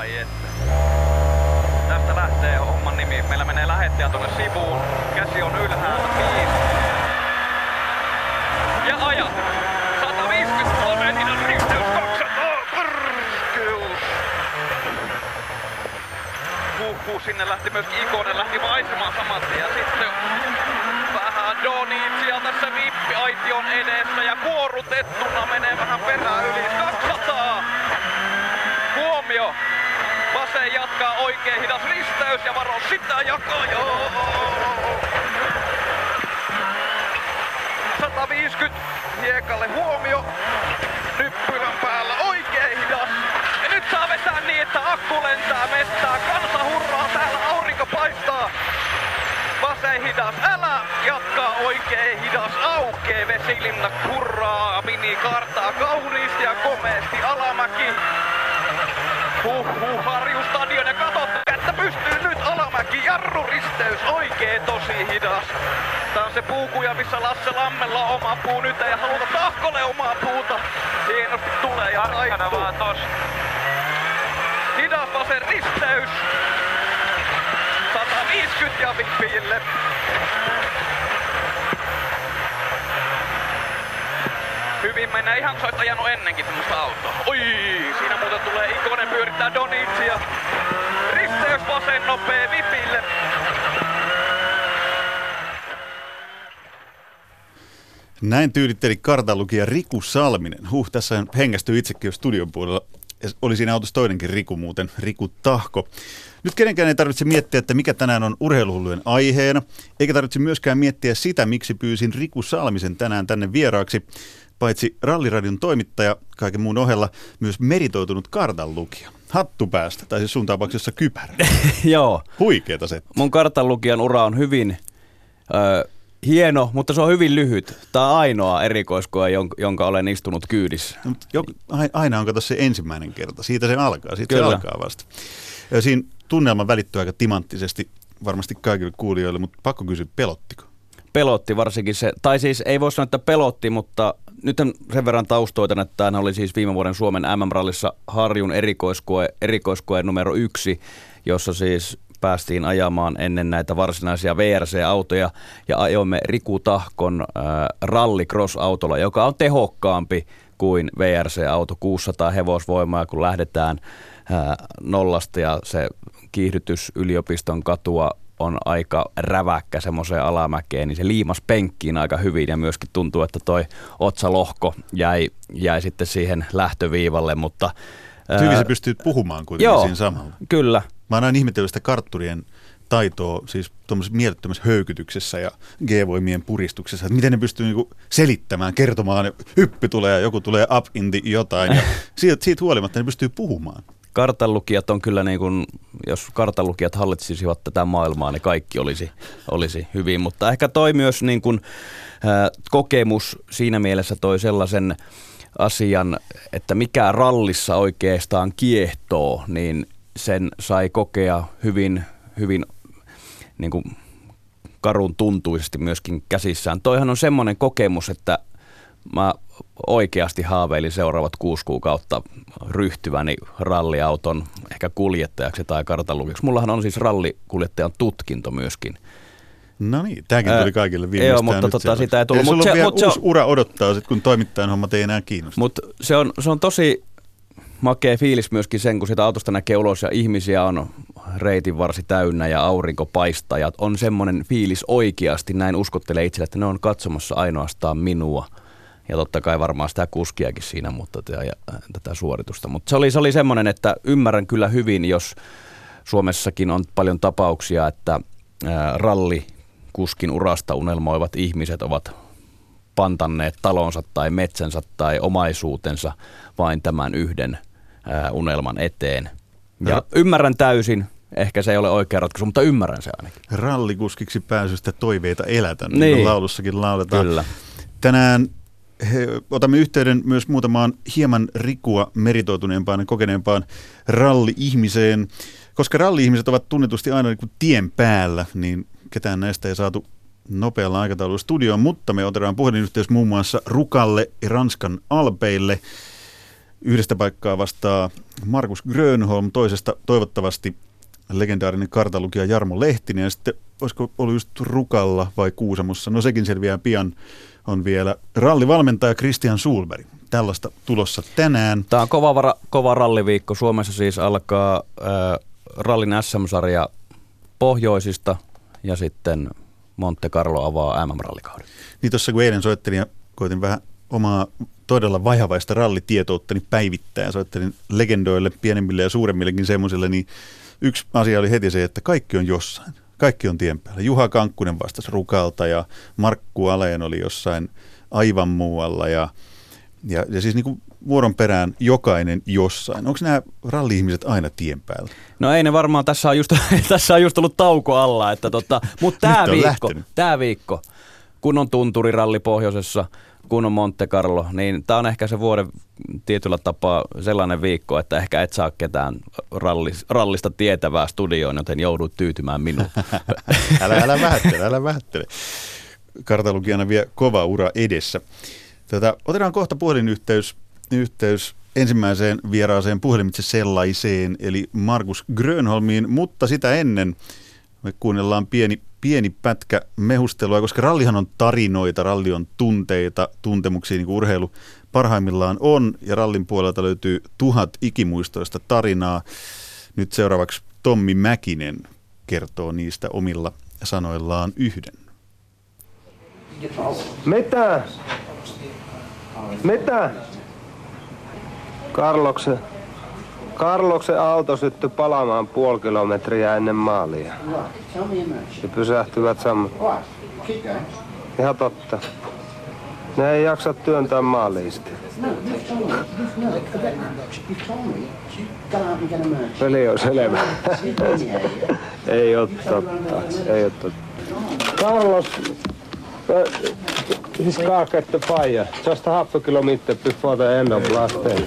Ai että. Tästä lähtee homman nimi. Meillä menee lähettäjä tuonne sivuun. Käsi on ylhäällä. Viisi. Ja aja. 153 Ninan risteys 200. Perkeus. Huhhuh, sinne lähti myös Ikonen, lähti maisemaan saman tien. Sitten vähän Donitsia tässä vippiaition edessä ja kuorutettuna menee vähän perään yli 200. Huomio! Vasen jatkaa oikein hidas risteys ja varo sitä jakaa joo. 150 hiekalle huomio. Nyppylän päällä oikein hidas. Ja nyt saa vetää niin, että akku lentää mestää. Kansa hurraa täällä, aurinko paistaa. Vasen hidas, älä jatkaa oikein hidas, aukee vesilinna hurraa. Mini kartaa kauniisti ja komeesti alamäki. Huhhuh, Harjustadion ja katot, että pystyy nyt alamäki, jarruristeys, oikein tosi hidas. Tää on se puukuja, missä Lasse Lammella on oma puu, nyt ei haluta tahkolle omaa puuta. Hienosti tulee ja taittuu. vaan tos. Hidas vasen risteys. 150 ja vippille. Hyvin mennään ihan sä oot ajanut ennenkin tämmöstä autoa. Oi, siinä muuten tulee Ikonen pyörittää Donitsia. Risteys vasen nopee vipille. Näin tyylitteli kartanlukija Riku Salminen. Huh, tässä hengästyi itsekin jo studion puolella. Oli siinä autossa toinenkin Riku muuten, Riku Tahko. Nyt kenenkään ei tarvitse miettiä, että mikä tänään on urheiluhullujen aiheena, eikä tarvitse myöskään miettiä sitä, miksi pyysin Riku Salmisen tänään tänne vieraaksi. Paitsi ralliradion toimittaja, kaiken muun ohella myös meritoitunut kartanlukija. Hattu päästä, tai siis sun tapauksessa kypärä. Joo. Huikeeta se. Mun kartanlukijan ura on hyvin ö, hieno, mutta se on hyvin lyhyt. Tämä on ainoa erikoiskoe, jonka, olen istunut kyydissä. No, jo, aina on kato se ensimmäinen kerta. Siitä se alkaa. Siitä Kyllä. se alkaa vasta. Ja siinä tunnelma välittyy aika timanttisesti varmasti kaikille kuulijoille, mutta pakko kysyä, pelottiko? Pelotti varsinkin se, tai siis ei voi sanoa, että pelotti, mutta nyt sen verran taustoitan, että tämä oli siis viime vuoden Suomen MM-rallissa Harjun erikoiskoe, erikoiskoe numero yksi, jossa siis päästiin ajamaan ennen näitä varsinaisia VRC-autoja ja ajoimme Riku Tahkon äh, rallycross-autolla, joka on tehokkaampi kuin VRC-auto, 600 hevosvoimaa, kun lähdetään äh, nollasta ja se kiihdytys yliopiston katua on aika räväkkä semmoiseen alamäkeen, niin se liimas penkkiin aika hyvin ja myöskin tuntuu, että toi otsalohko jäi, jäi sitten siihen lähtöviivalle, mutta... Hyvin sä pystyt puhumaan kuitenkin joo, siinä samalla. kyllä. Mä oon aina ihmetellyt sitä kartturien taitoa, siis tuommoisessa mielettömässä höykytyksessä ja G-voimien puristuksessa, että miten ne pystyy niinku selittämään, kertomaan, hyppy tulee ja joku tulee up in the jotain, ja siitä, siitä huolimatta ne pystyy puhumaan. Kartanlukijat on kyllä niin kuin, jos kartanlukijat hallitsisivat tätä maailmaa, niin kaikki olisi, olisi hyvin, mutta ehkä toi myös niin kuin, äh, kokemus siinä mielessä toi sellaisen asian, että mikä rallissa oikeastaan kiehtoo, niin sen sai kokea hyvin, hyvin niin kuin karun tuntuisesti myöskin käsissään. Toihan on semmoinen kokemus, että mä oikeasti haaveilin seuraavat kuusi kuukautta ryhtyväni ralliauton ehkä kuljettajaksi tai kartanlukijaksi. Mullahan on siis rallikuljettajan tutkinto myöskin. No niin, tämäkin tuli kaikille viimeistään. Joo, mutta tota, sitä ei tullut. Ei, mut se, vielä mut se on, ura odottaa, sit, kun toimittajan hommat ei enää kiinnosta. Mutta se on, se on tosi makea fiilis myöskin sen, kun sitä autosta näkee ulos ja ihmisiä on reitin varsi täynnä ja aurinko paistaa. Ja on semmoinen fiilis oikeasti, näin uskottelee itselle, että ne on katsomassa ainoastaan minua. Ja totta kai varmaan sitä kuskiakin siinä, mutta tätä, ja, tätä suoritusta. Mutta se oli, se oli semmoinen, että ymmärrän kyllä hyvin, jos Suomessakin on paljon tapauksia, että ää, ralli kuskin urasta unelmoivat ihmiset ovat pantanneet talonsa tai metsänsä tai omaisuutensa vain tämän yhden ää, unelman eteen. Ja ymmärrän täysin, ehkä se ei ole oikea ratkaisu, mutta ymmärrän se ainakin. Rallikuskiksi pääsystä toiveita elätä, niin, Niin. laulussakin lauletaan. Kyllä. Tänään he, otamme yhteyden myös muutamaan hieman rikua meritoituneempaan ja kokeneempaan ralli-ihmiseen. Koska ralli-ihmiset ovat tunnetusti aina niin kuin tien päällä, niin ketään näistä ei saatu nopealla aikataululla studioon, mutta me otetaan puhelinyhteys muun muassa Rukalle ja Ranskan Alpeille. Yhdestä paikkaa vastaa Markus Grönholm, toisesta toivottavasti legendaarinen kartalukija Jarmo Lehtinen ja sitten olisiko ollut just Rukalla vai Kuusamossa, no sekin selviää pian, on vielä rallivalmentaja Christian Sulberg. Tällaista tulossa tänään. Tämä on kova, vara, kova ralliviikko. Suomessa siis alkaa äh, rallin SM-sarja pohjoisista ja sitten Monte Carlo avaa MM-rallikauden. Niin tuossa kun eilen soittelin ja koitin vähän omaa todella vajavaista rallitietouttani päivittää ja soittelin legendoille, pienemmille ja suuremmillekin semmoisille, niin yksi asia oli heti se, että kaikki on jossain. Kaikki on tien päällä. Juha Kankkunen vastasi Rukalta ja Markku Aleen oli jossain aivan muualla ja, ja, ja siis niin kuin vuoron perään jokainen jossain. Onko nämä ralli-ihmiset aina tien päällä? No ei ne varmaan, tässä on just, tässä on just ollut tauko alla, että tota, mutta tämä viikko, tämä viikko, kun on tunturiralli pohjoisessa – kun on Monte Carlo, niin tämä on ehkä se vuoden tietyllä tapaa sellainen viikko, että ehkä et saa ketään rallis, rallista tietävää studioon, joten joudut tyytymään minuun. älä, älä vähättele, älä vähättele. Kartalukijana vielä kova ura edessä. Tätä, otetaan kohta puhelinyhteys yhteys ensimmäiseen vieraaseen puhelimitse sellaiseen, eli Markus Grönholmiin, mutta sitä ennen me kuunnellaan pieni pieni pätkä mehustelua, koska rallihan on tarinoita, ralli on tunteita, tuntemuksia, niin kuin urheilu parhaimmillaan on, ja rallin puolelta löytyy tuhat ikimuistoista tarinaa. Nyt seuraavaksi Tommi Mäkinen kertoo niistä omilla sanoillaan yhden. Mitä? Mitä? Karloksen Karloksen auto syttyi palamaan puoli kilometriä ennen maalia. Ja pysähtyvät sammut. Ihan totta. Ne ei jaksa työntää maaliista. Peli on selvä. ei ole totta. Ei ole totta. Carlos, uh, this car got the fire just a half a kilometer before the end of last day.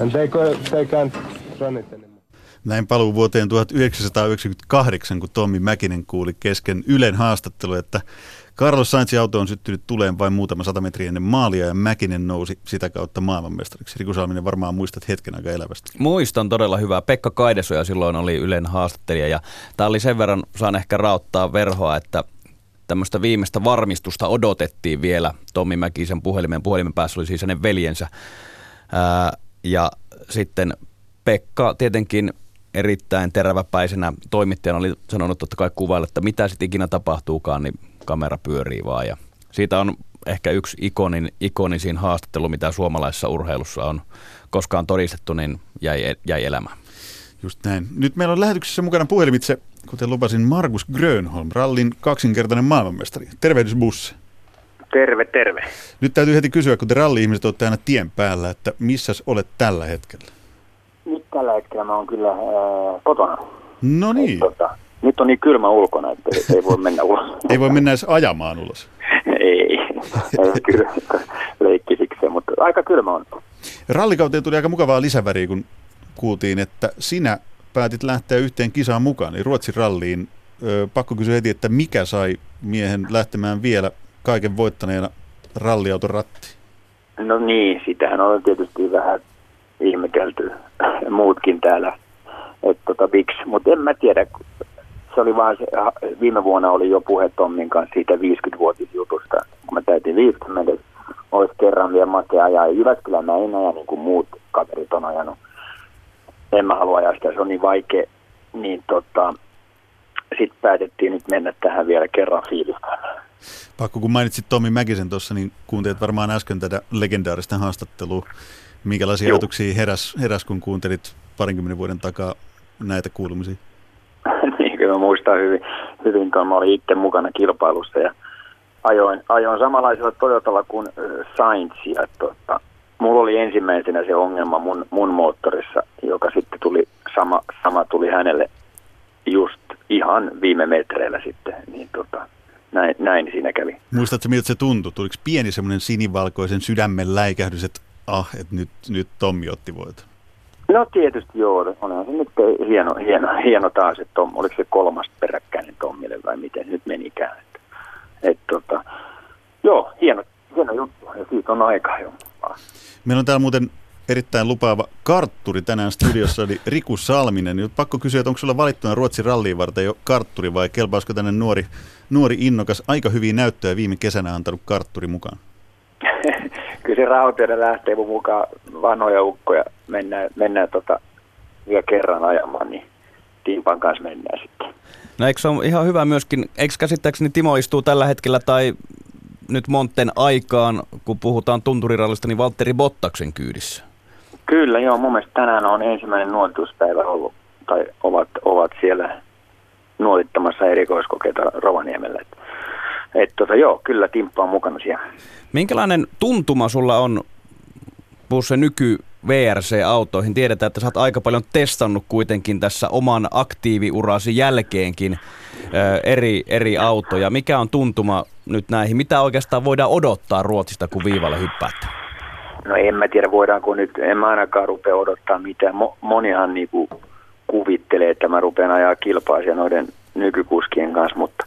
And they, go, they can't run it anymore. Näin paluu vuoteen 1998, kun Tommi Mäkinen kuuli kesken Ylen haastattelu, että Carlos Sainzin auto on syttynyt tuleen vain muutama sata metriä ennen maalia ja Mäkinen nousi sitä kautta maailmanmestariksi. Riku Salminen varmaan muistat hetken aika elävästi. Muistan todella hyvää. Pekka Kaidesoja silloin oli Ylen haastattelija ja tämä oli sen verran, saan ehkä rauttaa verhoa, että tämmöistä viimeistä varmistusta odotettiin vielä Tommi Mäkisen puhelimen. Puhelimen päässä oli siis hänen veljensä. Ää, ja sitten Pekka tietenkin erittäin teräväpäisenä toimittajana oli sanonut totta kai kuvailla, että mitä sitten ikinä tapahtuukaan, niin kamera pyörii vaan. Ja siitä on ehkä yksi ikonin, ikonisin haastattelu, mitä suomalaisessa urheilussa on koskaan todistettu, niin jäi, jäi elämään. Just näin. Nyt meillä on lähetyksessä mukana puhelimitse, kuten lupasin, Markus Grönholm, rallin kaksinkertainen maailmanmestari. Tervehdys Busse. Terve, terve. Nyt täytyy heti kysyä, kun te ralli-ihmiset olette aina tien päällä, että missä olet tällä hetkellä? Nyt tällä hetkellä mä oon kyllä ää, kotona. No niin. Et, tota, nyt on niin kylmä ulkona, että ei voi mennä ulos. ei voi mennä edes ajamaan ulos. ei, ei kyllä leikkisiksi, mutta aika kylmä on. Rallikauteen tuli aika mukavaa lisäväriä, kun kuultiin, että sinä päätit lähteä yhteen kisaan mukaan, niin Ruotsin ralliin. Pakko kysyä heti, että mikä sai miehen lähtemään vielä kaiken voittaneena ralliauton rattiin? No niin, sitähän on tietysti vähän ihmetelty muutkin täällä, että tota, miksi, mutta en mä tiedä, se oli vaan se, viime vuonna oli jo puhe Tommin kanssa siitä 50-vuotisjutusta, kun mä täytin 50, olisi kerran vielä makea ajaa. Jyväskylän mä en aja niin kuin muut kaverit on ajanut en mä halua ajaa sitä, se on niin vaikea, niin tota, sitten päätettiin nyt mennä tähän vielä kerran fiilistämään. Pakko, kun mainitsit Tommi Mäkisen tuossa, niin kuuntelit varmaan äsken tätä legendaarista haastattelua. Minkälaisia Joo. ajatuksia heräs, heräs, kun kuuntelit parinkymmenen vuoden takaa näitä kuulumisia? niin, kyllä mä muistan hyvin, hyvin kun mä olin itse mukana kilpailussa ja ajoin, ajoin samanlaisella Toyotalla kuin Sainz. Ja, tota, mulla oli ensimmäisenä se ongelma mun, mun moottorissa, joka sitten tuli, sama, sama tuli hänelle just ihan viime metreillä sitten, niin tota, näin, näin siinä kävi. Muistatko, miltä se tuntui? Tuliko pieni semmoinen sinivalkoisen sydämen läikähdys, että ah, että nyt, nyt Tommi otti voit? No tietysti joo, onhan se nyt hieno, hieno, hieno taas, että Tom, oliko se kolmas peräkkäinen Tommille vai miten nyt menikään. Että, et, tota, joo, hieno, hieno juttu ja siitä on aika jo. Meillä on täällä muuten erittäin lupaava kartturi tänään studiossa, eli Riku Salminen. Nyt pakko kysyä, että onko sulla valittuna Ruotsin ralliin varten jo kartturi vai kelpaisiko tänne nuori, nuori innokas, aika hyviä näyttöjä viime kesänä antanut kartturi mukaan? Kyllä se rautainen lähtee mun mukaan vanhoja ukkoja. Mennään, mennään tota, vielä kerran ajamaan, niin Timpan kanssa mennään sitten. No eikö se ole ihan hyvä myöskin, eikö käsittääkseni Timo istuu tällä hetkellä tai nyt Monten aikaan, kun puhutaan tunturirallista, niin Valtteri Bottaksen kyydissä? Kyllä, joo. Mun mielestä tänään on ensimmäinen nuotituspäivä ollut, tai ovat, ovat siellä nuolittamassa erikoiskokeita Rovaniemellä. Et, et tota, joo, kyllä Timppa on mukana siellä. Minkälainen tuntuma sulla on se nyky VRC-autoihin? Tiedetään, että sä oot aika paljon testannut kuitenkin tässä oman aktiiviurasi jälkeenkin eri, eri autoja. Mikä on tuntuma nyt näihin? Mitä oikeastaan voidaan odottaa Ruotsista, kun viivalle hyppäätte? No en mä tiedä, voidaanko nyt, en mä ainakaan rupea odottaa mitään. Mo, monihan niinku kuvittelee, että mä rupean ajaa kilpaisia noiden nykykuskien kanssa, mutta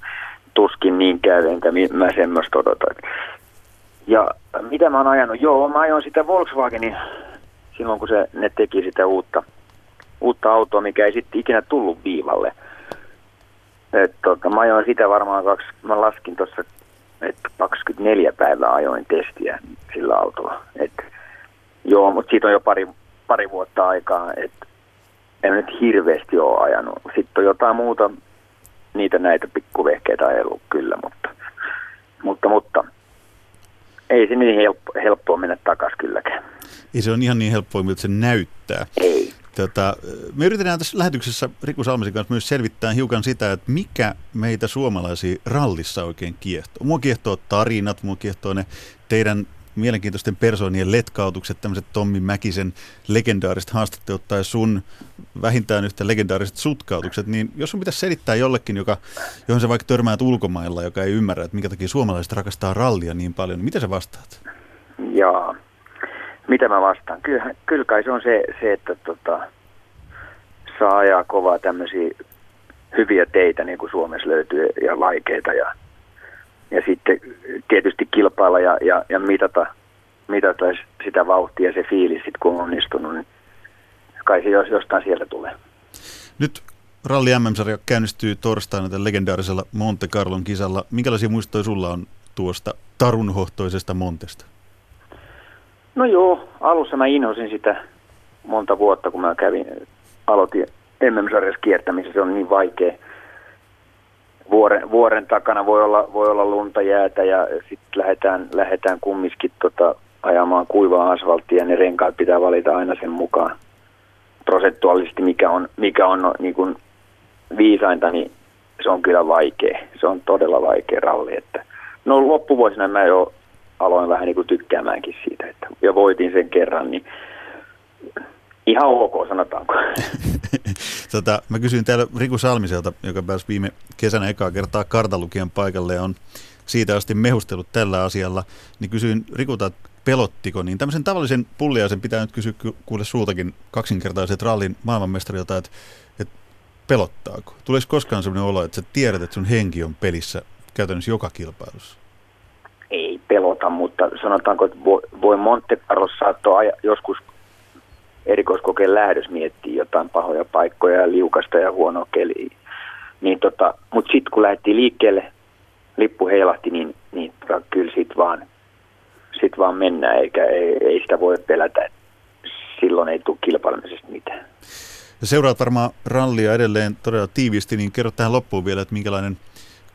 tuskin niin käy, enkä mä semmoista odota. Ja mitä mä oon ajanut? Joo, mä ajoin sitä Volkswagenin silloin, kun se, ne teki sitä uutta, uutta autoa, mikä ei sitten ikinä tullut viivalle. Et, tota, mä ajoin sitä varmaan kaksi, mä laskin tuossa, että 24 päivää ajoin testiä sillä autolla. Et, joo, mutta siitä on jo pari, pari vuotta aikaa, että en nyt hirveästi ole ajanut. Sitten on jotain muuta, niitä näitä pikkuvehkeitä ajellut kyllä, mutta, mutta, mutta ei se niin helppo, helppoa mennä takaisin kylläkään. Ei se on ihan niin helppoa, miltä se näyttää. Ei. Tota, me yritetään tässä lähetyksessä Riku Salmisen kanssa myös selvittää hiukan sitä, että mikä meitä suomalaisia rallissa oikein kiehtoo. Mua kiehtoo tarinat, mua kiehtoo ne teidän mielenkiintoisten persoonien letkautukset, tämmöiset Tommi Mäkisen legendaariset haastattelut tai sun vähintään yhtä legendaariset sutkautukset, niin jos sun pitäisi selittää jollekin, joka, johon sä vaikka törmäät ulkomailla, joka ei ymmärrä, että minkä takia suomalaiset rakastaa rallia niin paljon, niin mitä sä vastaat? Jaa, mitä mä vastaan? Kyllä, kyllä kai se on se, se että tota, saa ajaa kovaa tämmöisiä hyviä teitä, niin kuin Suomessa löytyy, ja vaikeita ja ja sitten tietysti kilpailla ja, ja, ja mitata, mitata sitä vauhtia ja se fiilis, sit kun on onnistunut, niin kai se jos, jostain sieltä tulee. Nyt Ralli MM-sarja käynnistyy torstaina tämän legendaarisella Monte Carlon kisalla. Minkälaisia muistoja sulla on tuosta tarunhohtoisesta Montesta? No joo, alussa mä inhosin sitä monta vuotta, kun mä kävin, aloitin MM-sarjassa kiertämisessä, se on niin vaikea vuoren, vuoren takana voi olla, voi olla lunta jäätä ja sitten lähdetään, lähdetään kumminkin tota, ajamaan kuivaa asfalttia ne renkaat pitää valita aina sen mukaan prosentuaalisesti, mikä on, mikä on no, niin kuin viisainta, niin se on kyllä vaikea. Se on todella vaikea ralli. Että, no loppuvuosina mä jo aloin vähän niin kuin tykkäämäänkin siitä, että, ja voitin sen kerran, niin ihan ok, sanotaanko. tota, mä kysyin täällä Riku Salmiselta, joka pääsi viime kesänä ekaa kertaa kartalukijan paikalle ja on siitä asti mehustellut tällä asialla, niin kysyin Rikulta, että pelottiko, niin tämmöisen tavallisen pulliaisen pitää nyt kysyä kuule sultakin kaksinkertaiset rallin maailmanmestarilta, että, että pelottaako? Tuleeko koskaan sellainen olo, että sä tiedät, että sun henki on pelissä käytännössä joka kilpailussa? Ei pelota, mutta sanotaanko, että voi Monte Carlo saattoi joskus erikoiskokeen lähdös miettii jotain pahoja paikkoja ja liukasta ja huonoa keliä. Niin tota, Mutta sitten kun lähdettiin liikkeelle, lippu heilahti, niin, niin tota, kyllä sitten vaan, sit vaan mennään, eikä ei, ei sitä voi pelätä. Silloin ei tule kilpailemisesta mitään. Ja seuraat varmaan rallia edelleen todella tiiviisti, niin kerro tähän loppuun vielä, että minkälainen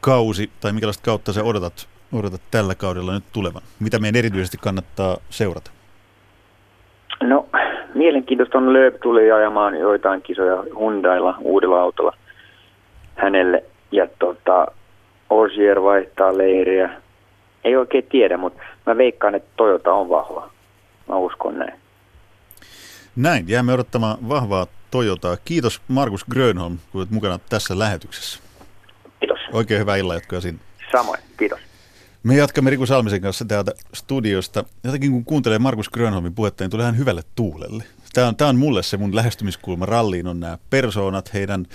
kausi tai minkälaista kautta sä odotat, odotat tällä kaudella nyt tulevan? Mitä meidän erityisesti kannattaa seurata? No mielenkiintoista on Lööp tuli ajamaan joitain kisoja Hyundailla uudella autolla hänelle. Ja tota, Osier vaihtaa leiriä. Ei oikein tiedä, mutta mä veikkaan, että Toyota on vahva. Mä uskon näin. Näin, jäämme odottamaan vahvaa Toyotaa. Kiitos Markus Grönholm, kun olet mukana tässä lähetyksessä. Kiitos. Oikein hyvää illanjatkoa sinne. Samoin, kiitos. Me jatkamme Riku Salmisen kanssa täältä studiosta. Jotenkin kun kuuntelee Markus Grönholmin puhetta, niin tulee ihan hyvälle tuulelle. Tämä on, tämä on mulle se mun lähestymiskulma ralliin, on nämä persoonat, heidän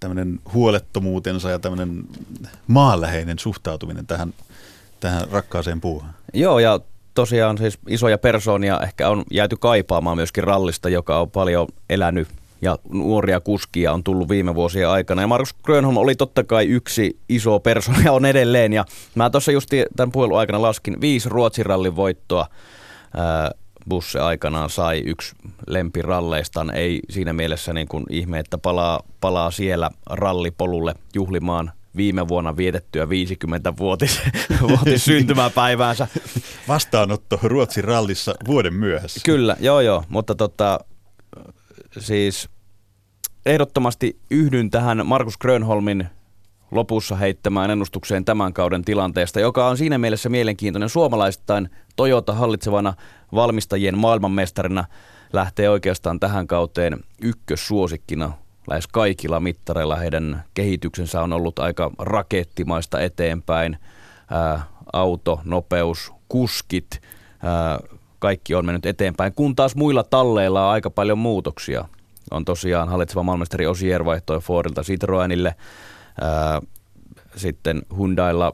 tämmöinen huolettomuutensa ja tämmöinen maanläheinen suhtautuminen tähän, tähän rakkaaseen puuhaan. Joo, ja tosiaan siis isoja persoonia ehkä on jääty kaipaamaan myöskin rallista, joka on paljon elänyt ja nuoria kuskia on tullut viime vuosien aikana. Ja Markus Grönholm oli totta kai yksi iso persona ja on edelleen. Ja mä tuossa just tämän puhelun aikana laskin viisi Ruotsin rallin voittoa. Busse aikanaan sai yksi lempiralleistaan. Ei siinä mielessä niin kuin ihme, että palaa, palaa siellä rallipolulle juhlimaan viime vuonna vietettyä 50-vuotis vuotis syntymäpäiväänsä. Vastaanotto Ruotsin rallissa vuoden myöhässä. Kyllä, joo joo, mutta tota, siis ehdottomasti yhdyn tähän Markus Grönholmin lopussa heittämään ennustukseen tämän kauden tilanteesta, joka on siinä mielessä mielenkiintoinen. Suomalaistain Toyota hallitsevana valmistajien maailmanmestarina lähtee oikeastaan tähän kauteen ykkössuosikkina lähes kaikilla mittareilla. Heidän kehityksensä on ollut aika rakettimaista eteenpäin. Ää, auto, nopeus, kuskit, ää, kaikki on mennyt eteenpäin, kun taas muilla talleilla on aika paljon muutoksia. On tosiaan hallitseva maailmestari Osier vaihtoi Fordilta Citroenille, sitten Hyundailla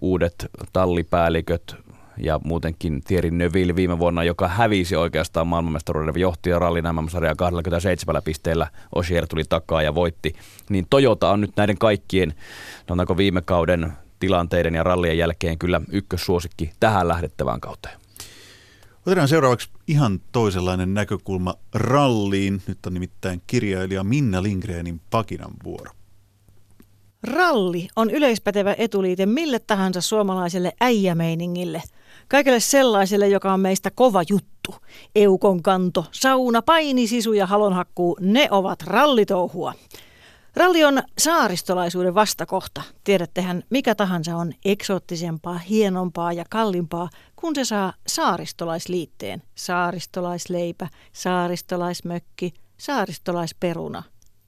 uudet tallipäälliköt ja muutenkin Thierry Neuville viime vuonna, joka hävisi oikeastaan maailmanmestaruuden johtaja rallin MM-sarjaa 27 pisteellä. Osier tuli takaa ja voitti. Niin Toyota on nyt näiden kaikkien, no viime kauden tilanteiden ja rallien jälkeen kyllä ykkössuosikki tähän lähdettävään kauteen. Otetaan seuraavaksi ihan toisenlainen näkökulma ralliin. Nyt on nimittäin kirjailija Minna Lindgrenin pakinan vuoro. Ralli on yleispätevä etuliite mille tahansa suomalaiselle äijämeiningille. Kaikelle sellaiselle, joka on meistä kova juttu. Eukon kanto, sauna, paini, sisu ja halonhakkuu, ne ovat rallitouhua. Ralli on saaristolaisuuden vastakohta. Tiedättehän, mikä tahansa on eksoottisempaa, hienompaa ja kalliimpaa, kun se saa saaristolaisliitteen. Saaristolaisleipä, saaristolaismökki, saaristolaisperuna.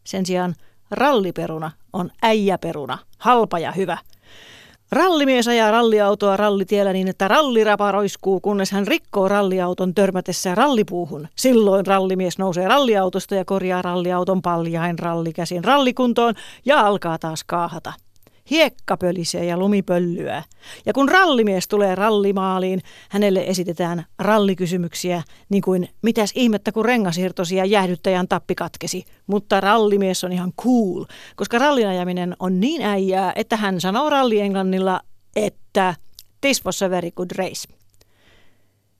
Sen sijaan ralliperuna on äijäperuna, halpa ja hyvä – Rallimies ajaa ralliautoa rallitiellä niin, että rallirapa roiskuu, kunnes hän rikkoo ralliauton törmätessä rallipuuhun. Silloin rallimies nousee ralliautosta ja korjaa ralliauton paljain rallikäsin rallikuntoon ja alkaa taas kaahata. Hiekka pölisee ja lumi pöllyää. Ja kun rallimies tulee rallimaaliin, hänelle esitetään rallikysymyksiä, niin kuin mitäs ihmettä kun rengasirtosi ja jäähdyttäjän tappi katkesi. Mutta rallimies on ihan cool, koska rallinajaminen on niin äijää, että hän sanoo rallienglannilla, että this was a very good race.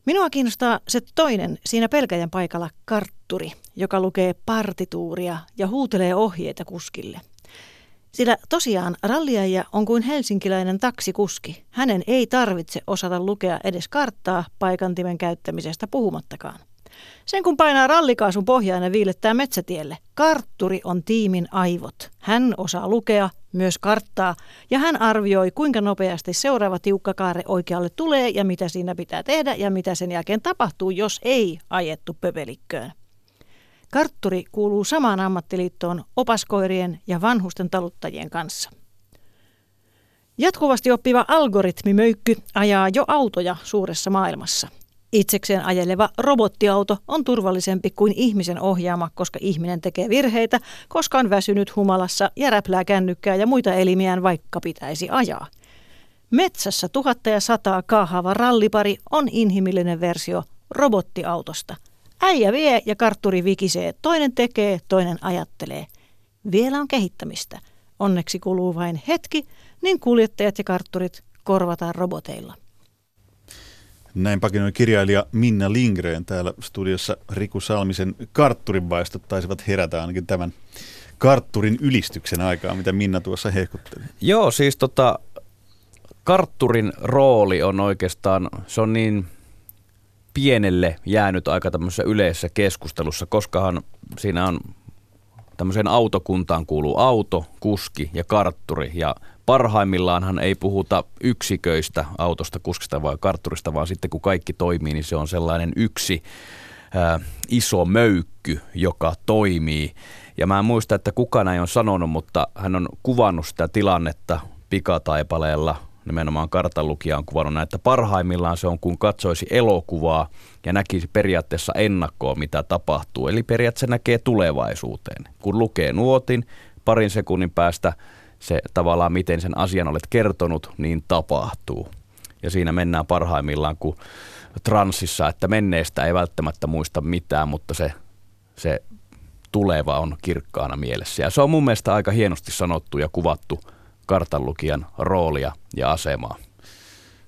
Minua kiinnostaa se toinen siinä pelkäjän paikalla kartturi, joka lukee partituuria ja huutelee ohjeita kuskille. Sillä tosiaan ralliaja on kuin helsinkiläinen taksikuski. Hänen ei tarvitse osata lukea edes karttaa paikantimen käyttämisestä puhumattakaan. Sen kun painaa rallikaasun pohjaan ja viilettää metsätielle, kartturi on tiimin aivot. Hän osaa lukea myös karttaa ja hän arvioi, kuinka nopeasti seuraava tiukka kaare oikealle tulee ja mitä siinä pitää tehdä ja mitä sen jälkeen tapahtuu, jos ei ajettu pöpelikköön. Kartturi kuuluu samaan ammattiliittoon opaskoirien ja vanhusten taluttajien kanssa. Jatkuvasti oppiva algoritmimöykky ajaa jo autoja suuressa maailmassa. Itsekseen ajeleva robottiauto on turvallisempi kuin ihmisen ohjaama, koska ihminen tekee virheitä, koska on väsynyt humalassa ja räplää kännykkää ja muita elimiään vaikka pitäisi ajaa. Metsässä tuhatta ja sataa kaahaava rallipari on inhimillinen versio robottiautosta – Äijä vie ja kartturi vikisee. Toinen tekee, toinen ajattelee. Vielä on kehittämistä. Onneksi kuluu vain hetki, niin kuljettajat ja kartturit korvataan roboteilla. Näin pakinoi kirjailija Minna Lindgren täällä studiossa Riku Salmisen kartturinvaistot taisivat herätä ainakin tämän kartturin ylistyksen aikaa, mitä Minna tuossa hehkutteli. Joo, siis tota, kartturin rooli on oikeastaan, se on niin pienelle jäänyt aika tämmöisessä yleisessä keskustelussa, koskahan siinä on tämmöiseen autokuntaan kuuluu auto, kuski ja kartturi ja parhaimmillaanhan ei puhuta yksiköistä autosta, kuskista vai kartturista, vaan sitten kun kaikki toimii, niin se on sellainen yksi ää, iso möykky, joka toimii. Ja mä en muista, että kuka näin on sanonut, mutta hän on kuvannut sitä tilannetta pikataipaleella nimenomaan kartanlukija on kuvannut näin, että parhaimmillaan se on kun katsoisi elokuvaa ja näkisi periaatteessa ennakkoa, mitä tapahtuu. Eli periaatteessa näkee tulevaisuuteen. Kun lukee nuotin, parin sekunnin päästä se tavallaan, miten sen asian olet kertonut, niin tapahtuu. Ja siinä mennään parhaimmillaan, kun transsissa, että menneestä ei välttämättä muista mitään, mutta se, se tuleva on kirkkaana mielessä. Ja se on mun mielestä aika hienosti sanottu ja kuvattu kartanlukijan roolia ja asemaa.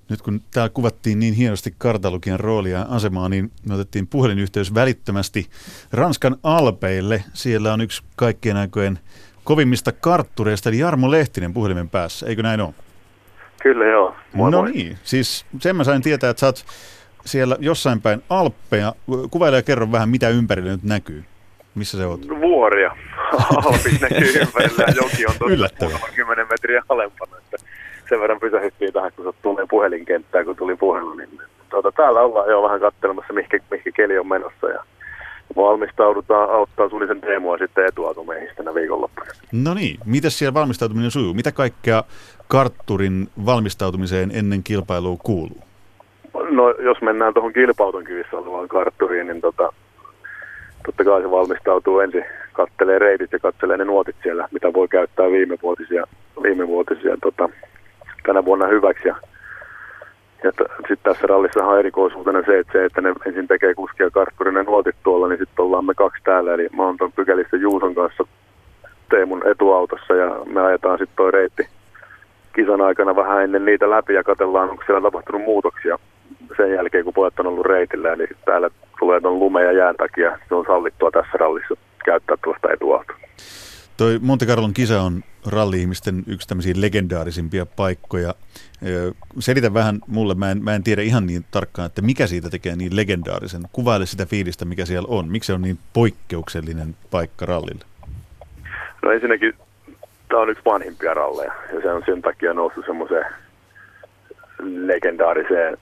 Nyt kun täällä kuvattiin niin hienosti kartalukijan roolia ja asemaa, niin me otettiin puhelinyhteys välittömästi Ranskan Alpeille. Siellä on yksi kaikkien aikojen kovimmista karttureista, eli Jarmo Lehtinen puhelimen päässä. Eikö näin ole? Kyllä joo. Moi, no moi. niin, siis sen mä sain tietää, että sä oot siellä jossain päin Alppeja. Kuvaile ja kerro vähän, mitä ympärillä nyt näkyy. Missä se oot? Vuoria. Alpit näkyy ympärillä ja joki on tuossa 10 metriä alempana. Että sen verran pysähdyttiin tähän, kun tuli puhelinkenttää, kun tuli puhelu. Niin, tuota, täällä ollaan jo vähän katselemassa, mihinkä, mihinkä keli on menossa. Ja valmistaudutaan auttaa Sulisen Teemua sitten etuautomiehistä tänä viikonloppuna. No niin, miten siellä valmistautuminen sujuu? Mitä kaikkea kartturin valmistautumiseen ennen kilpailua kuuluu? No jos mennään tuohon kilpauton kyvissä olevaan kartturiin, niin tota, totta kai se valmistautuu ensin, kattelee reitit ja kattelee ne nuotit siellä, mitä voi käyttää viimevuotisia, viimevuotisia tota, tänä vuonna hyväksi. Ja, ja sitten tässä rallissa on erikoisuutena se, että, se, että ne ensin tekee kuskia kartturin ne nuotit tuolla, niin sitten ollaan me kaksi täällä. Eli mä oon tuon pykälistä Juuson kanssa Teemun etuautossa ja me ajetaan sitten toi reitti kisan aikana vähän ennen niitä läpi ja katsellaan, onko siellä tapahtunut muutoksia sen jälkeen, kun pojat on ollut reitillä. Eli täällä tulee tuon lume ja jään takia, se on sallittua tässä rallissa käyttää tuosta etuautoa. Toi Monte Carlon kisa on ralli-ihmisten yksi tämmöisiä legendaarisimpia paikkoja. Selitä vähän mulle, mä en, mä en tiedä ihan niin tarkkaan, että mikä siitä tekee niin legendaarisen. Kuvaile sitä fiilistä, mikä siellä on. Miksi se on niin poikkeuksellinen paikka rallille? No ensinnäkin tämä on yksi vanhimpia ralleja ja se on sen takia noussut semmoiseen legendaariseen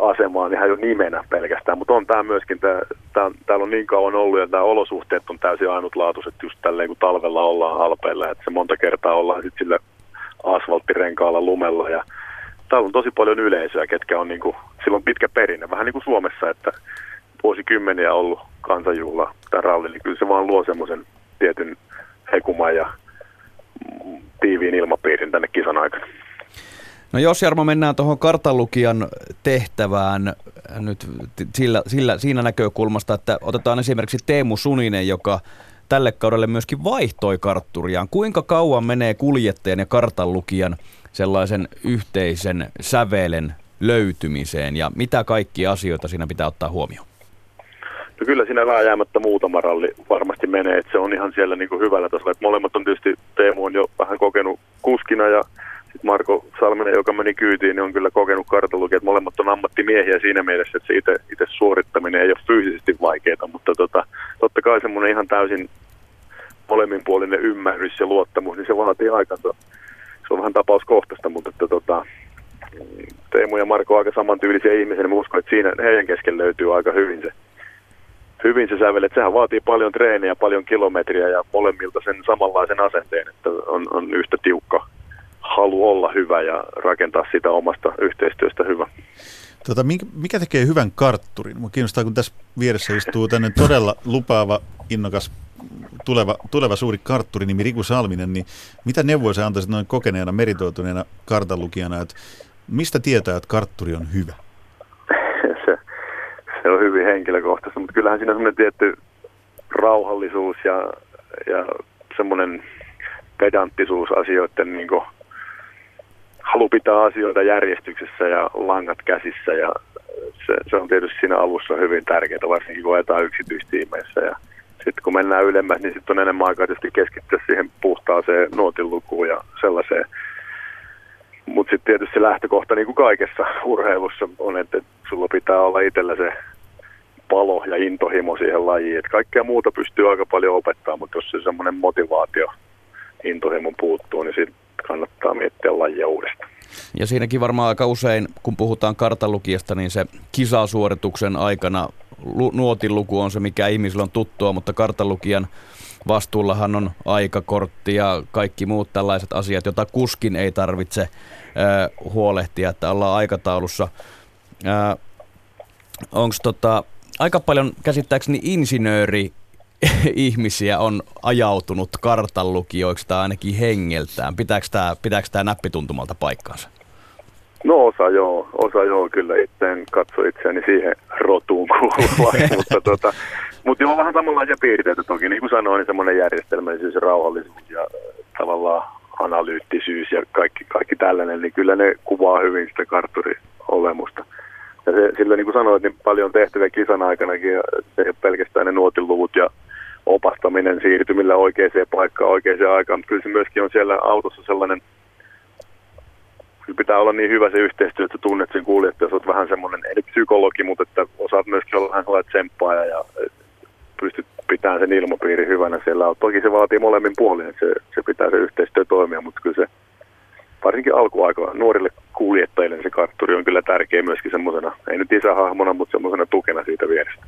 asemaan ihan jo nimenä pelkästään, mutta on tämä myöskin, tää, tää, täällä on niin kauan ollut ja nämä olosuhteet on täysin ainutlaatuiset just tälleen kun talvella ollaan alpeilla, että se monta kertaa ollaan sitten sillä asfalttirenkaalla lumella ja täällä on tosi paljon yleisöä, ketkä on niin kuin, silloin pitkä perinne, vähän niin kuin Suomessa, että vuosikymmeniä ollut kansanjuhla tämä ralli, niin kyllä se vaan luo semmoisen tietyn hekuman ja tiiviin ilmapiirin tänne kisan aikana. No jos Jarmo mennään tuohon kartanlukijan tehtävään nyt sillä, sillä, siinä näkökulmasta, että otetaan esimerkiksi Teemu Suninen, joka tälle kaudelle myöskin vaihtoi kartturiaan. Kuinka kauan menee kuljettajan ja kartanlukijan sellaisen yhteisen sävelen löytymiseen ja mitä kaikkia asioita siinä pitää ottaa huomioon? No kyllä siinä vääjäämättä muutama ralli varmasti menee, että se on ihan siellä niin kuin hyvällä tasolla. Molemmat on tietysti, Teemu on jo vähän kokenut kuskina ja Marko Salminen, joka meni kyytiin, niin on kyllä kokenut kartaluki, että molemmat on ammattimiehiä siinä mielessä, että se itse, itse suorittaminen ei ole fyysisesti vaikeaa, mutta tota, totta kai semmoinen ihan täysin molemminpuolinen ymmärrys ja luottamus, niin se vaatii aikansa. Se on vähän tapauskohtaista, mutta että, tota, Teemu ja Marko aika samantyylisiä ihmisiä, niin uskon, että siinä heidän kesken löytyy aika hyvin se, hyvin se sävel. Että sehän vaatii paljon treeniä, paljon kilometriä ja molemmilta sen samanlaisen asenteen, että on, on yhtä tiukka halu olla hyvä ja rakentaa sitä omasta yhteistyöstä hyvä. Tota, mikä tekee hyvän kartturin? Mua kiinnostaa, kun tässä vieressä istuu tänne todella lupaava, innokas, tuleva, tuleva suuri kartturi nimi Riku Salminen, niin mitä neuvoja sä antaisit noin kokeneena, meritoituneena kartanlukijana, että mistä tietää, että kartturi on hyvä? se, se on hyvin henkilökohtaista, mutta kyllähän siinä on semmoinen tietty rauhallisuus ja, ja semmoinen pedanttisuus asioiden niin kuin, halu pitää asioita järjestyksessä ja langat käsissä ja se, se on tietysti siinä alussa hyvin tärkeää, varsinkin kun ajetaan yksityistiimeissä ja sitten kun mennään ylemmäs, niin sitten on enemmän aikaa tietysti keskittyä siihen puhtaaseen nuotinlukuun ja sellaiseen. Mutta sitten tietysti se lähtökohta niin kuin kaikessa urheilussa on, että sulla pitää olla itsellä se palo ja intohimo siihen lajiin. Et kaikkea muuta pystyy aika paljon opettaa, mutta jos se semmoinen motivaatio intohimo puuttuu, niin siitä kannattaa miettiä lajia uudestaan. Ja siinäkin varmaan aika usein, kun puhutaan kartalukijasta, niin se kisasuorituksen aikana lu- nuotiluku on se, mikä ihmisillä on tuttua, mutta kartalukijan vastuullahan on aikakortti ja kaikki muut tällaiset asiat, joita kuskin ei tarvitse ö, huolehtia, että ollaan aikataulussa. Onko tota, aika paljon käsittääkseni insinööri ihmisiä on ajautunut kartanlukijoiksi tai ainakin hengeltään. Pitääkö tämä, pitääkö tämä näppituntumalta paikkaansa? No osa joo, osa joo, kyllä itse en katso itseäni siihen rotuun kuuluvaksi, mutta tota, mutta joo, vähän samanlaisia piirteitä toki, niin kuin sanoin, niin semmoinen järjestelmällisyys rauhallisuus ja äh, tavallaan analyyttisyys ja kaikki, kaikki tällainen, niin kyllä ne kuvaa hyvin sitä kartturin olemusta. Ja se, sillä niin kuin sanoit, niin paljon tehtäviä kisan aikanakin, ja se ei ole pelkästään ne nuotiluvut ja opastaminen siirtymillä oikeaan paikkaan oikeaan aikaan, mutta kyllä se myöskin on siellä autossa sellainen, kyllä pitää olla niin hyvä se yhteistyö, että tunnet sen kuljettajan, olet vähän semmoinen, ei psykologi, mutta että osaat myöskin olla vähän sellainen tsemppaaja ja pystyt pitämään sen ilmapiiri hyvänä siellä. Toki se vaatii molemmin puolin, että se, se pitää se yhteistyö toimia, mutta kyllä se varsinkin alkuaikoina nuorille kuljettajille se kartturi on kyllä tärkeä myöskin semmoisena, ei nyt isähahmona, mutta semmoisena tukena siitä vierestä.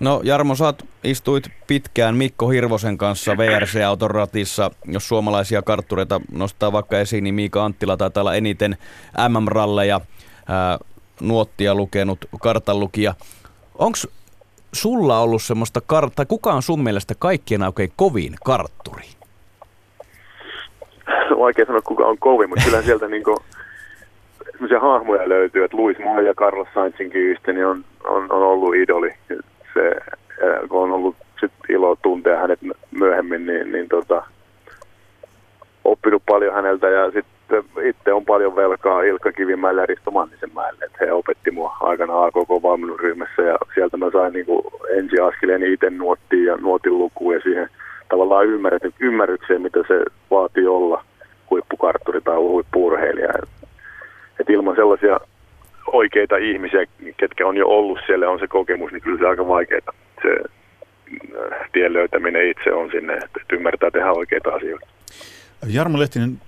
No Jarmo, sä istuit pitkään Mikko Hirvosen kanssa VRC-auton ratissa. Jos suomalaisia karttureita nostaa vaikka esiin, niin Miika Anttila taitaa olla eniten MM-ralleja, ää, nuottia lukenut, kartanlukija. Onko sulla ollut semmoista karttaa, kuka on sun mielestä kaikkien oikein kovin kartturi? Vaikea sanoa, kuka on kovin, mutta kyllä sieltä niinku semmoisia hahmoja löytyy, että Luis Moy ja Carlos Sainzin niin on, on, on ollut idoli. Se, kun on ollut sit ilo tuntea hänet myöhemmin, niin, niin tota, oppinut paljon häneltä ja sitten itse on paljon velkaa Ilkka Kivimäelle ja Risto Mannisenmäelle, he opetti mua aikana AKK-valmennusryhmässä ja sieltä mä sain niin ensi askeleen itse nuottiin ja nuotin lukuun ja siihen tavallaan ymmärrykseen, mitä se vaatii olla huippukartturi tai huippuurheilija. Et ilman sellaisia oikeita ihmisiä, ketkä on jo ollut siellä on se kokemus, niin kyllä se aika vaikeaa. Se äh, tien löytäminen itse on sinne, että ymmärtää tehdä oikeita asioita. Jarmo Lehtinen,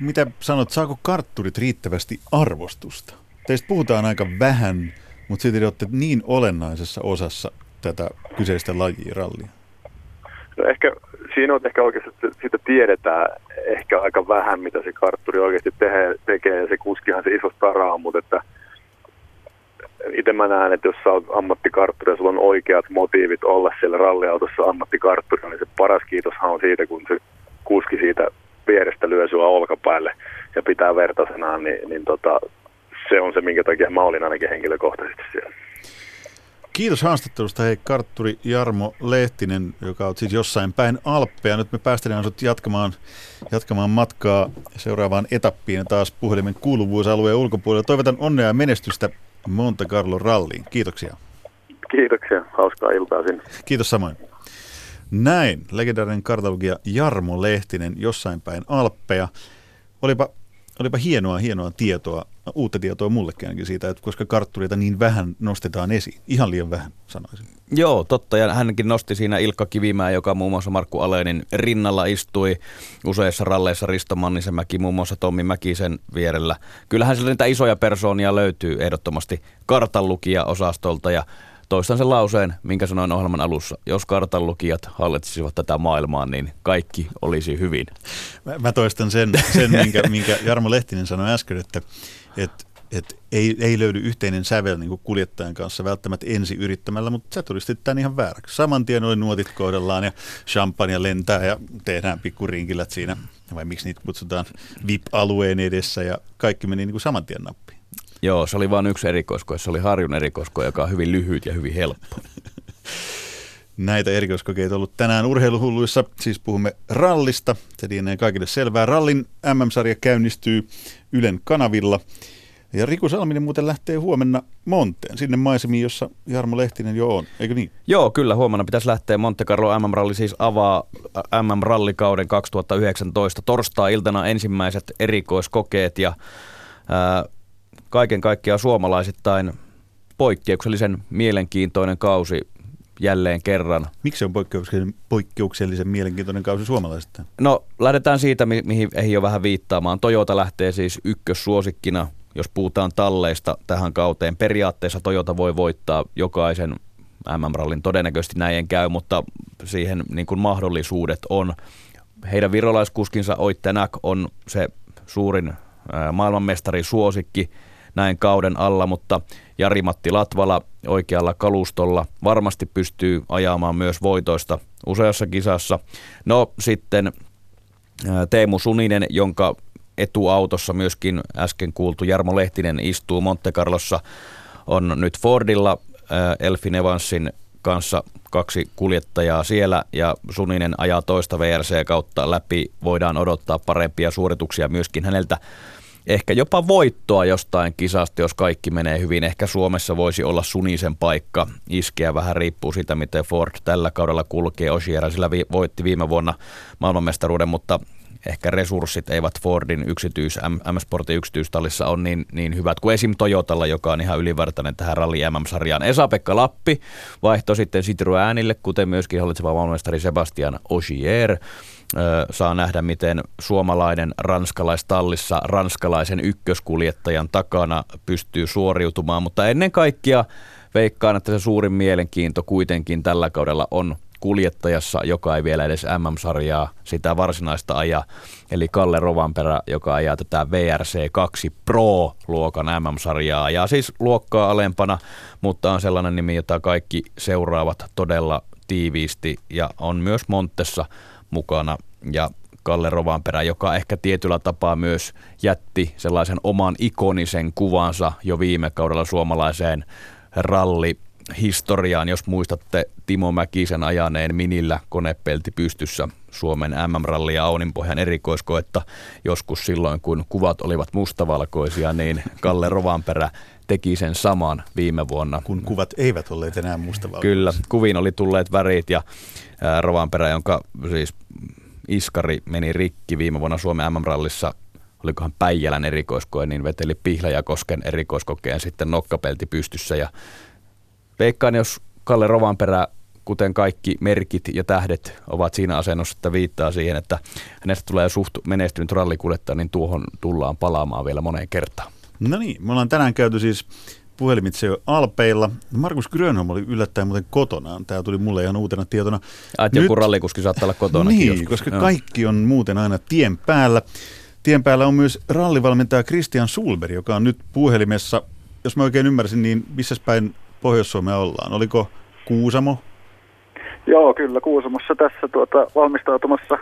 mitä sanot, saako kartturit riittävästi arvostusta? Teistä puhutaan aika vähän, mutta silti olette niin olennaisessa osassa tätä kyseistä lajia, rallia. No ehkä siinä on ehkä oikeasti, että siitä tiedetään ehkä aika vähän, mitä se kartturi oikeasti tekee, tekee ja se kuskihan se iso taraa, mutta että itse mä näen, että jos sä oot ammattikartturi ja sulla on oikeat motiivit olla siellä ralliautossa ammattikartturi, niin se paras kiitoshan on siitä, kun se kuski siitä vierestä lyö sua olkapäälle ja pitää vertaisenaan, niin, niin tota, se on se, minkä takia mä olin ainakin henkilökohtaisesti siellä. Kiitos haastattelusta hei kartturi Jarmo Lehtinen, joka on siis jossain päin Alppea. Nyt me päästään sinut jatkamaan, jatkamaan matkaa seuraavaan etappiin taas puhelimen kuuluvuusalueen ulkopuolella. Toivotan onnea ja menestystä Monte Carlo ralliin. Kiitoksia. Kiitoksia. Hauskaa iltaa sinne. Kiitos samoin. Näin, legendaarinen kartalogia Jarmo Lehtinen jossain päin Alppeja. Olipa, olipa hienoa, hienoa tietoa, uutta tietoa mullekin ainakin siitä, että koska karttureita niin vähän nostetaan esiin. Ihan liian vähän, sanoisin. Joo, totta. Ja hänkin nosti siinä Ilkka Kivimää, joka muun muassa Markku Alenin rinnalla istui useissa ralleissa Risto Mannisenmäki, muun muassa Tommi Mäkisen vierellä. Kyllähän sieltä niitä isoja persoonia löytyy ehdottomasti kartanlukija-osastolta ja Toistan sen lauseen, minkä sanoin ohjelman alussa. Jos kartanlukijat hallitsisivat tätä maailmaa, niin kaikki olisi hyvin. Mä, mä toistan sen, sen minkä, minkä Jarmo Lehtinen sanoi äsken, että, että et ei, ei löydy yhteinen sävel niin kuljettajan kanssa välttämättä ensi yrittämällä, mutta sä todistit tämän ihan vääräksi. Saman tien oli nuotit kohdellaan ja champagne lentää ja tehdään pikkurinkilät siinä, vai miksi niitä kutsutaan VIP-alueen edessä ja kaikki meni niin kuin saman tien nappiin. Joo, se oli vain yksi erikoiskoe. Se oli Harjun erikoiskoe, joka on hyvin lyhyt ja hyvin helppo. Näitä erikoiskokeita on ollut tänään urheiluhulluissa. Siis puhumme rallista. Se lienee kaikille selvää. Rallin MM-sarja käynnistyy Ylen kanavilla. Ja Riku Salminen muuten lähtee huomenna Monteen, sinne maisemiin, jossa Jarmo Lehtinen jo on, eikö niin? Joo, kyllä huomenna pitäisi lähteä. Monte Carlo MM-ralli siis avaa MM-rallikauden 2019. Torstai-iltana ensimmäiset erikoiskokeet ja ää, kaiken kaikkiaan suomalaisittain poikkeuksellisen mielenkiintoinen kausi jälleen kerran. Miksi se on poikkeuksellisen, poikkeuksellisen mielenkiintoinen kausi suomalaisittain? No lähdetään siitä, mi- mihin ei jo vähän viittaamaan. Toyota lähtee siis ykkössuosikkina, jos puhutaan talleista tähän kauteen. Periaatteessa Toyota voi voittaa jokaisen MM-rallin. Todennäköisesti näin käy, mutta siihen niin kuin mahdollisuudet on. Heidän virolaiskuskinsa Oittenak on se suurin maailmanmestari suosikki näin kauden alla, mutta Jari-Matti Latvala oikealla kalustolla varmasti pystyy ajamaan myös voitoista useassa kisassa. No sitten Teemu Suninen, jonka etuautossa myöskin äsken kuultu Jarmo Lehtinen istuu Monte Carlossa, on nyt Fordilla Elfin Evansin kanssa kaksi kuljettajaa siellä ja Suninen ajaa toista VRC kautta läpi. Voidaan odottaa parempia suorituksia myöskin häneltä. Ehkä jopa voittoa jostain kisasta, jos kaikki menee hyvin. Ehkä Suomessa voisi olla Sunisen paikka iskeä. Vähän riippuu siitä, miten Ford tällä kaudella kulkee. Osiera sillä vi- voitti viime vuonna maailmanmestaruuden, mutta ehkä resurssit eivät Fordin yksityis, M-Sportin yksityistallissa on niin, niin hyvät kuin esim. Toyotalla, joka on ihan ylivertainen tähän Ralli MM-sarjaan. Esa-Pekka Lappi vaihto sitten Citroenille, kuten myöskin hallitseva maailmanmestari Sebastian Ogier. Saa nähdä, miten suomalainen ranskalaistallissa ranskalaisen ykköskuljettajan takana pystyy suoriutumaan, mutta ennen kaikkea veikkaan, että se suurin mielenkiinto kuitenkin tällä kaudella on kuljettajassa, joka ei vielä edes MM-sarjaa sitä varsinaista ajaa, eli Kalle Rovanperä, joka ajaa tätä VRC2 Pro-luokan MM-sarjaa, ja siis luokkaa alempana, mutta on sellainen nimi, jota kaikki seuraavat todella tiiviisti, ja on myös Montessa mukana, ja Kalle Rovanperä, joka ehkä tietyllä tapaa myös jätti sellaisen oman ikonisen kuvansa jo viime kaudella suomalaiseen ralli historiaan, jos muistatte Timo Mäkisen ajaneen minillä konepelti pystyssä Suomen MM-ralli ja Auninpohjan erikoiskoetta joskus silloin, kun kuvat olivat mustavalkoisia, niin Kalle Rovanperä teki sen saman viime vuonna. Kun kuvat eivät olleet enää mustavalkoisia. Kyllä, kuviin oli tulleet värit ja Rovanperä, jonka siis iskari meni rikki viime vuonna Suomen MM-rallissa olikohan Päijälän erikoiskoe, niin veteli Pihlajakosken erikoiskokeen sitten nokkapelti pystyssä ja Veikkaan, jos Kalle Rovanperä, kuten kaikki merkit ja tähdet ovat siinä asennossa, että viittaa siihen, että hänestä tulee suht menestynyt rallikuljettaja, niin tuohon tullaan palaamaan vielä moneen kertaan. No niin, me ollaan tänään käyty siis puhelimitse jo Alpeilla. Markus Grönholm oli yllättäen muuten kotonaan. Tämä tuli mulle ihan uutena tietona. Ai, joku rallikuski saattaa olla kotona. Niin, joskus. koska Joo. kaikki on muuten aina tien päällä. Tien päällä on myös rallivalmentaja Christian Sulberg, joka on nyt puhelimessa. Jos mä oikein ymmärsin, niin missä päin Pohjois-Suomea ollaan? Oliko Kuusamo? Joo, kyllä Kuusamossa tässä tuota, valmistautumassa.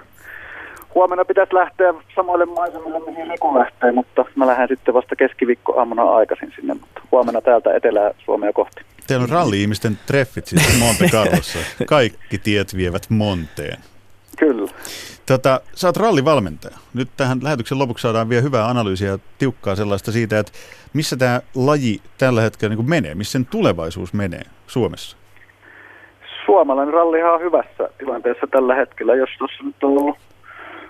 Huomenna pitäisi lähteä samoille maisemille, mihin Riku lähtee, mutta mä lähden sitten vasta keskiviikko aamuna aikaisin sinne, mutta huomenna täältä Etelää-Suomea kohti. Teillä on ralli-ihmisten treffit siis Monte Carlossa. Kaikki tiet vievät Monteen. Kyllä. Tota, sä oot rallivalmentaja. Nyt tähän lähetyksen lopuksi saadaan vielä hyvää analyysiä ja tiukkaa sellaista siitä, että missä tämä laji tällä hetkellä niin menee, missä sen tulevaisuus menee Suomessa? Suomalainen rallihan on hyvässä tilanteessa tällä hetkellä, jos tuossa nyt on ollut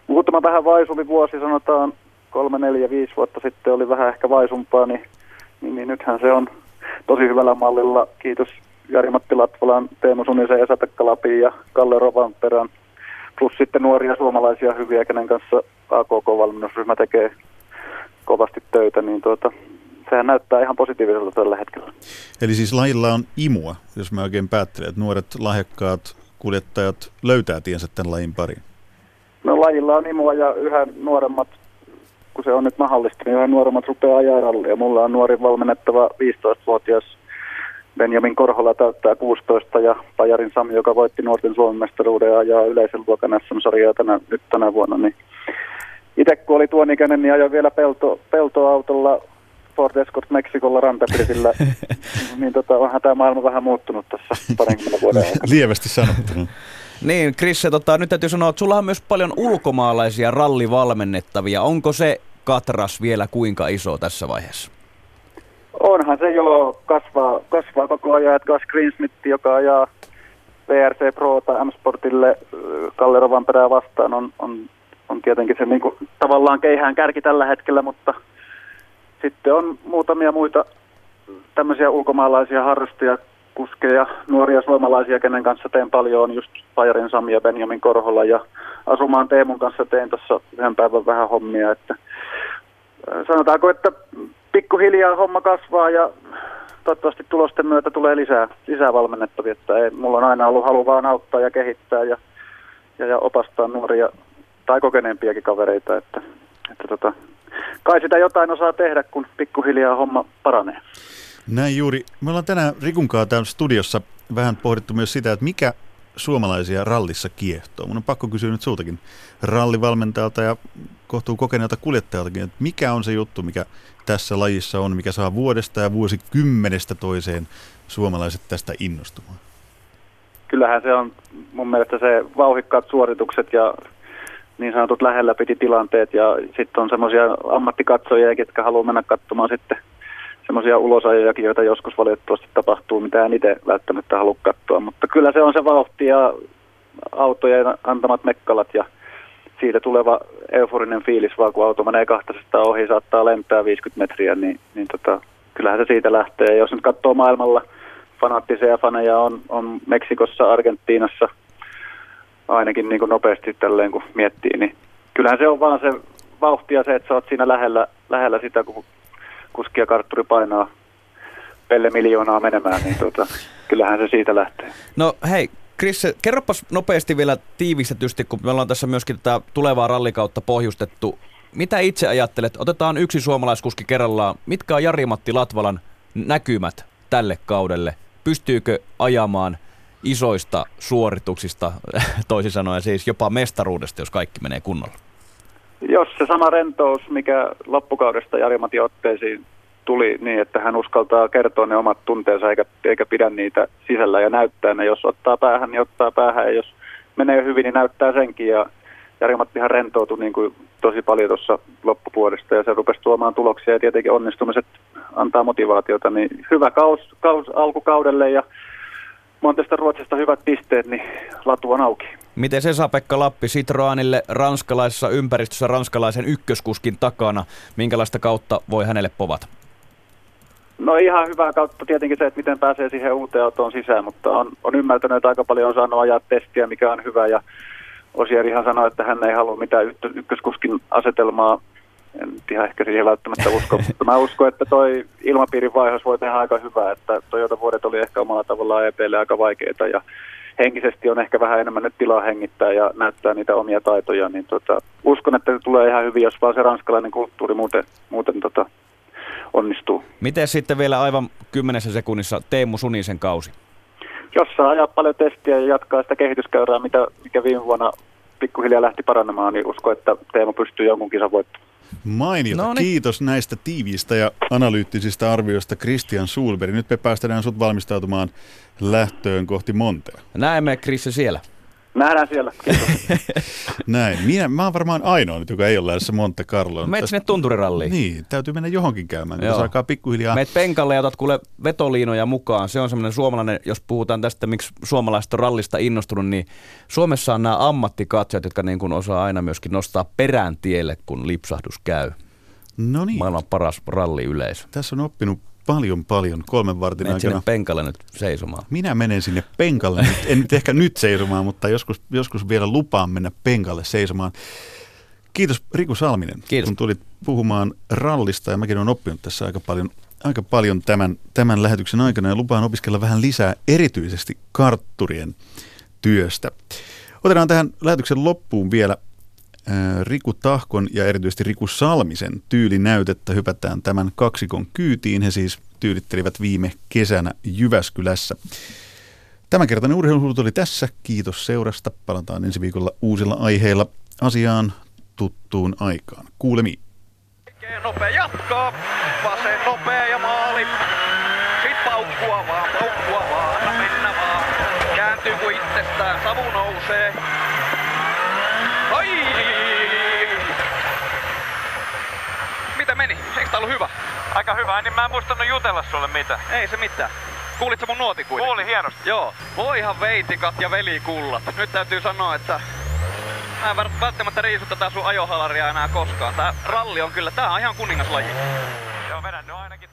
muutama vähän vaisuli vuosi, sanotaan kolme, neljä, viisi vuotta sitten oli vähän ehkä vaisumpaa, niin, niin, niin nythän se on tosi hyvällä mallilla. Kiitos Jari-Matti Latvalan, Teemu Sunisen, Esa-Pekka Lapin ja Kalle Rovanperän plus sitten nuoria suomalaisia hyviä, kenen kanssa AKK-valmennusryhmä tekee kovasti töitä, niin tuota, sehän näyttää ihan positiiviselta tällä hetkellä. Eli siis lajilla on imua, jos mä oikein päättelen, että nuoret lahjakkaat kuljettajat löytää tiensä tämän lajin pariin. No lajilla on imua ja yhä nuoremmat, kun se on nyt mahdollista, niin yhä nuoremmat rupeaa ajaa rallia. Mulla on nuori valmennettava 15-vuotias Benjamin Korhola täyttää 16 ja Pajarin Sami, joka voitti nuorten Suomen mestaruuden ja ajaa yleisen luokan SM-sarjaa tänä, nyt tänä vuonna. Niin itse kun oli tuon ikäinen, niin ajoin vielä pelto, peltoautolla Ford Escort Meksikolla rantapirtillä, niin tota, onhan tämä maailma vähän muuttunut tässä parinkymmenen vuoden aikana. Lievästi sanottuna. Niin, Chris, tota, nyt täytyy sanoa, että sulla on myös paljon ulkomaalaisia rallivalmennettavia. Onko se katras vielä kuinka iso tässä vaiheessa? Onhan se jo kasvaa, kasvaa koko ajan, että Gus Greensmith, joka ajaa VRC Pro tai M-Sportille Kalle Rovanperää vastaan, on, on, on tietenkin se niin kuin, tavallaan keihään kärki tällä hetkellä, mutta sitten on muutamia muita tämmöisiä ulkomaalaisia harrastajia, kuskeja, nuoria suomalaisia, kenen kanssa teen paljon, on just Pajarin Sami ja Benjamin Korhola ja Asumaan Teemun kanssa teen tuossa yhden päivän vähän hommia, että sanotaanko, että pikkuhiljaa homma kasvaa ja toivottavasti tulosten myötä tulee lisää, lisää valmennettavia. Että ei, mulla on aina ollut halu vaan auttaa ja kehittää ja, ja, ja opastaa nuoria tai kokeneempiakin kavereita. Että, että tota, kai sitä jotain osaa tehdä, kun pikkuhiljaa homma paranee. Näin juuri. Me ollaan tänään Rikun kanssa täällä studiossa vähän pohdittu myös sitä, että mikä suomalaisia rallissa kiehtoo? Mun on pakko kysyä nyt sultakin rallivalmentajalta ja kohtuu kokeneelta kuljettajaltakin, että mikä on se juttu, mikä tässä lajissa on, mikä saa vuodesta ja vuosikymmenestä toiseen suomalaiset tästä innostumaan? Kyllähän se on mun mielestä se vauhikkaat suoritukset ja niin sanotut lähellä piti tilanteet ja sitten on semmoisia ammattikatsojia, ketkä haluaa mennä katsomaan sitten semmoisia ulosajojakin, joita joskus valitettavasti tapahtuu, mitä en itse välttämättä halua katsoa. Mutta kyllä se on se vauhti ja autojen antamat mekkalat ja siitä tuleva euforinen fiilis, vaan kun auto menee 200 ohi, saattaa lentää 50 metriä, niin, niin tota, kyllähän se siitä lähtee. Ja jos nyt katsoo maailmalla, fanaattisia faneja on, on Meksikossa, Argentiinassa, ainakin niin kuin nopeasti tälleen kun miettii, niin kyllähän se on vaan se vauhti ja se, että sä oot siinä lähellä, lähellä sitä, kun kuski ja kartturi painaa pelle miljoonaa menemään, niin tota, kyllähän se siitä lähtee. No hei, Chris, kerropas nopeasti vielä tiivistetysti, kun me ollaan tässä myöskin tätä tulevaa rallikautta pohjustettu. Mitä itse ajattelet? Otetaan yksi suomalaiskuski kerrallaan. Mitkä on Jari-Matti Latvalan näkymät tälle kaudelle? Pystyykö ajamaan isoista suorituksista, toisin sanoen siis jopa mestaruudesta, jos kaikki menee kunnolla? Jos se sama rentous, mikä loppukaudesta Jari-Matti otteisiin tuli niin, että hän uskaltaa kertoa ne omat tunteensa eikä, eikä pidä niitä sisällä ja näyttää ne. Jos ottaa päähän, niin ottaa päähän ja jos menee hyvin, niin näyttää senkin. Ja Jari-Mattihan rentoutui niin kuin tosi paljon tuossa loppupuolesta ja se rupesi tuomaan tuloksia ja tietenkin onnistumiset antaa motivaatiota. Niin hyvä kaus, kaus alkukaudelle ja Montesta Ruotsista hyvät pisteet, niin latu on auki. Miten se saa Pekka Lappi Citroanille ranskalaisessa ympäristössä ranskalaisen ykköskuskin takana? Minkälaista kautta voi hänelle povata? No ihan hyvää kautta tietenkin se, että miten pääsee siihen uuteen autoon sisään, mutta on, on ymmärtänyt, että aika paljon on saanut ajaa testiä, mikä on hyvä. Ja Osierihan sanoi, että hän ei halua mitään ykköskuskin asetelmaa. En ihan ehkä siihen välttämättä usko, mutta mä uskon, että toi ilmapiirin vaihos voi tehdä aika hyvää, että Toyota vuodet oli ehkä omalla tavallaan EPlle aika vaikeita ja henkisesti on ehkä vähän enemmän nyt tilaa hengittää ja näyttää niitä omia taitoja, niin tota, uskon, että se tulee ihan hyvin, jos vaan se ranskalainen kulttuuri muuten, muuten tota, onnistuu. Miten sitten vielä aivan kymmenessä sekunnissa Teemu Sunisen kausi? Jos saa ajaa paljon testiä ja jatkaa sitä kehityskäyrää, mitä, mikä viime vuonna pikkuhiljaa lähti parannemaan, niin usko, että Teemu pystyy jonkun kisan voittamaan. Mainiota. No niin. Kiitos näistä tiiviistä ja analyyttisistä arvioista Christian Sulberg. Nyt me päästään sut valmistautumaan lähtöön kohti Montea. Näemme Krisse siellä. Nähdään siellä. Näin. Minä, mä oon varmaan ainoa nyt, joka ei ole lähdössä Monte Carloon. Meet sinne tunturiralliin. Niin, täytyy mennä johonkin käymään, kun alkaa pikkuhiljaa. Meet penkalle ja otat kuule vetoliinoja mukaan. Se on semmoinen suomalainen, jos puhutaan tästä, miksi suomalaiset on rallista innostunut, niin Suomessa on nämä ammattikatsojat, jotka niin kuin osaa aina myöskin nostaa perään tielle, kun lipsahdus käy. No niin. Maailman paras ralliyleisö. Tässä on oppinut paljon, paljon kolmen vartin Menet aikana. penkalle nyt seisomaan. Minä menen sinne penkalle, nyt, en nyt ehkä nyt seisomaan, mutta joskus, joskus vielä lupaan mennä penkalle seisomaan. Kiitos Riku Salminen, Kiitos. kun tulit puhumaan rallista ja mäkin olen oppinut tässä aika paljon, aika paljon tämän, tämän lähetyksen aikana ja lupaan opiskella vähän lisää erityisesti kartturien työstä. Otetaan tähän lähetyksen loppuun vielä Riku Tahkon ja erityisesti Riku Salmisen tyylinäytettä hypätään tämän kaksikon kyytiin. He siis tyylittelivät viime kesänä Jyväskylässä. Tämänkertainen urheiluhulut oli tässä. Kiitos seurasta. Palataan ensi viikolla uusilla aiheilla asiaan tuttuun aikaan. Kuulemiin. Nopea jatkaa nopea ja maali. Sitten paukkua vaan, paukkua vaan. Anna mennä vaan. Kääntyy kuin itsestään. Savu nousee. Eikö ollut hyvä? Aika hyvä, niin mä en muistanut jutella sulle mitä. Ei se mitään. Kuulitko mun nuoti kuitenkin? Kuulin hienosti. Joo. Voihan veitikat ja velikullat. Nyt täytyy sanoa, että mä en välttämättä riisu tätä sun ajohalaria enää koskaan. Tää ralli on kyllä, tää on ihan kuningaslaji. Joo, vedän nyt ainakin